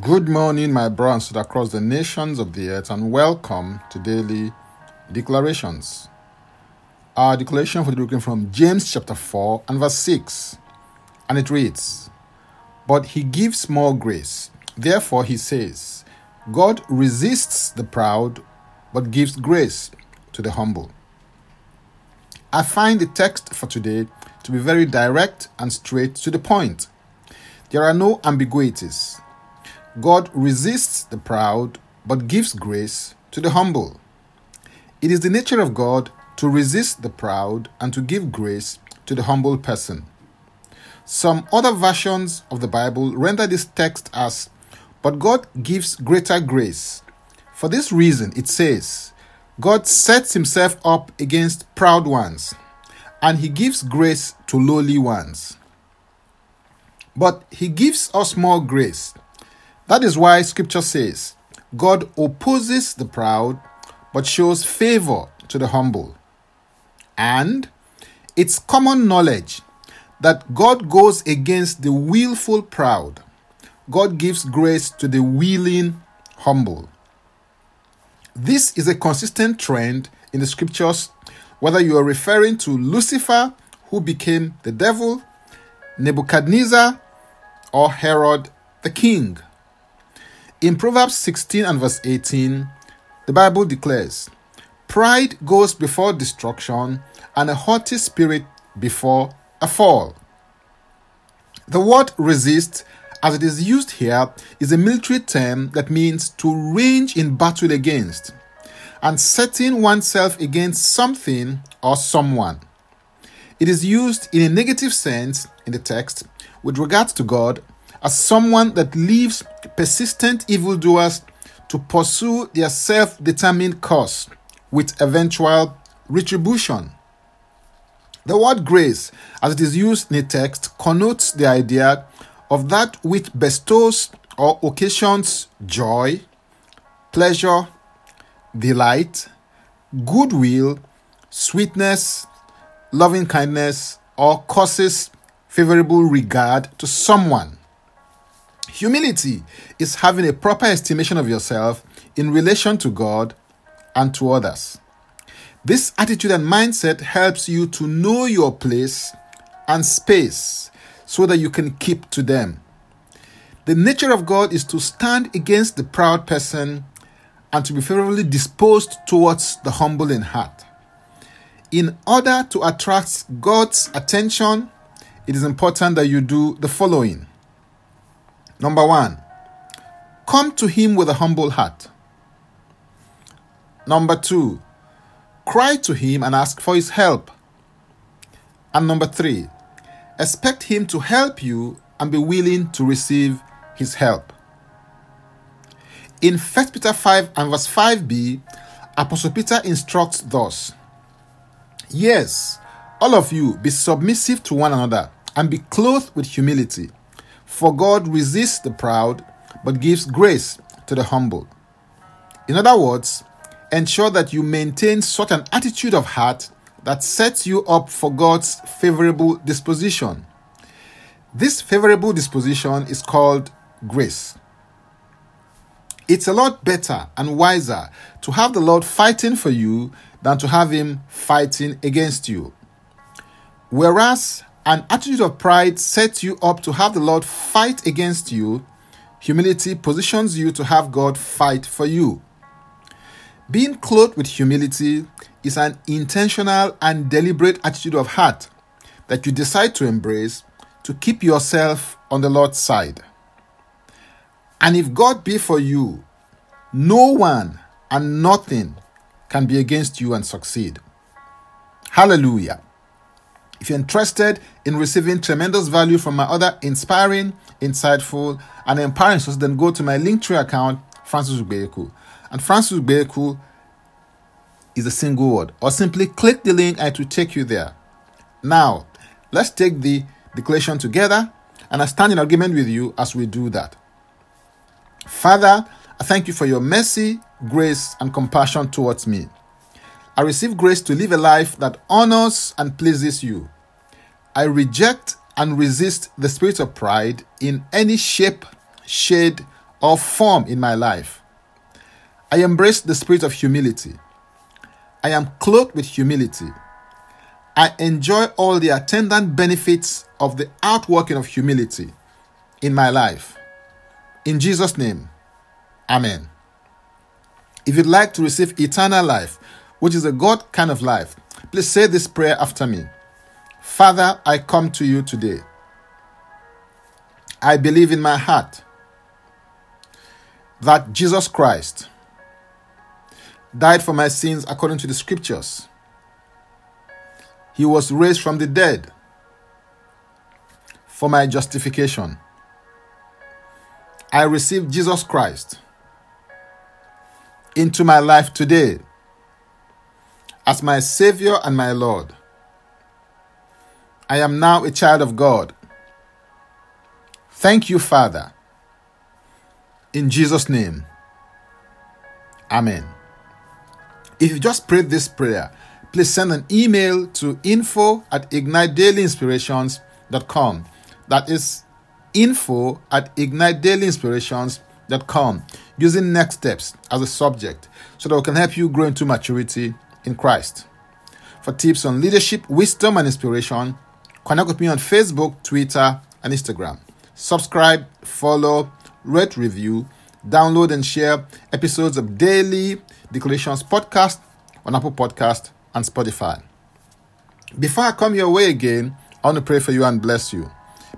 Good morning, my brothers across the nations of the earth, and welcome to daily declarations. Our declaration for the week from James chapter 4 and verse 6, and it reads, But he gives more grace. Therefore, he says, God resists the proud, but gives grace to the humble. I find the text for today to be very direct and straight to the point. There are no ambiguities. God resists the proud, but gives grace to the humble. It is the nature of God to resist the proud and to give grace to the humble person. Some other versions of the Bible render this text as, But God gives greater grace. For this reason, it says, God sets himself up against proud ones, and he gives grace to lowly ones. But he gives us more grace that is why scripture says, God opposes the proud, but shows favor to the humble. And it's common knowledge that God goes against the willful proud. God gives grace to the willing humble. This is a consistent trend in the scriptures, whether you are referring to Lucifer, who became the devil, Nebuchadnezzar, or Herod the king. In Proverbs 16 and verse 18, the Bible declares, Pride goes before destruction, and a haughty spirit before a fall. The word resist, as it is used here, is a military term that means to range in battle against and setting oneself against something or someone. It is used in a negative sense in the text with regards to God as someone that leaves persistent evildoers to pursue their self determined course with eventual retribution. The word grace, as it is used in the text, connotes the idea of that which bestows or occasions joy, pleasure, delight, goodwill, sweetness, loving kindness, or causes favorable regard to someone. Humility is having a proper estimation of yourself in relation to God and to others. This attitude and mindset helps you to know your place and space so that you can keep to them. The nature of God is to stand against the proud person and to be favorably disposed towards the humble in heart. In order to attract God's attention, it is important that you do the following. Number one, come to Him with a humble heart. Number two, cry to Him and ask for His help. And number three, expect Him to help you and be willing to receive His help. In 1 Peter 5 and verse 5b, Apostle Peter instructs thus Yes, all of you be submissive to one another and be clothed with humility. For God resists the proud, but gives grace to the humble. In other words, ensure that you maintain such an attitude of heart that sets you up for God's favorable disposition. This favorable disposition is called grace. It's a lot better and wiser to have the Lord fighting for you than to have Him fighting against you. Whereas an attitude of pride sets you up to have the Lord fight against you. Humility positions you to have God fight for you. Being clothed with humility is an intentional and deliberate attitude of heart that you decide to embrace to keep yourself on the Lord's side. And if God be for you, no one and nothing can be against you and succeed. Hallelujah. If you're interested in receiving tremendous value from my other inspiring, insightful, and empowering sources, then go to my Linktree account, Francis Ubeku. And Francis Ubeku is a single word, or simply click the link and it will take you there. Now, let's take the declaration together, and I stand in agreement with you as we do that. Father, I thank you for your mercy, grace, and compassion towards me. I receive grace to live a life that honors and pleases you. I reject and resist the spirit of pride in any shape, shade, or form in my life. I embrace the spirit of humility. I am clothed with humility. I enjoy all the attendant benefits of the outworking of humility in my life. In Jesus' name, Amen. If you'd like to receive eternal life, which is a God kind of life, please say this prayer after me Father, I come to you today. I believe in my heart that Jesus Christ died for my sins according to the scriptures. He was raised from the dead for my justification. I receive Jesus Christ into my life today as my Savior and my Lord. I am now a child of God. Thank you, Father. In Jesus' name. Amen. If you just prayed this prayer, please send an email to info at ignitedailyinspirations.com. That is info at ignitedailyinspirations.com using next steps as a subject so that we can help you grow into maturity in Christ. For tips on leadership, wisdom, and inspiration, connect with me on Facebook, Twitter, and Instagram. Subscribe, follow, rate, review, download, and share episodes of Daily Declarations podcast on Apple Podcast and Spotify. Before I come your way again, I want to pray for you and bless you.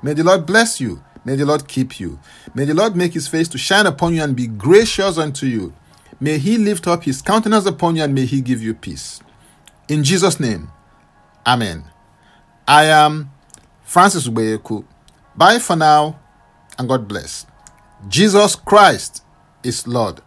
May the Lord bless you. May the Lord keep you. May the Lord make his face to shine upon you and be gracious unto you. May he lift up his countenance upon you and may he give you peace. In Jesus' name, Amen. I am Francis Ubeyeku. Bye for now and God bless. Jesus Christ is Lord.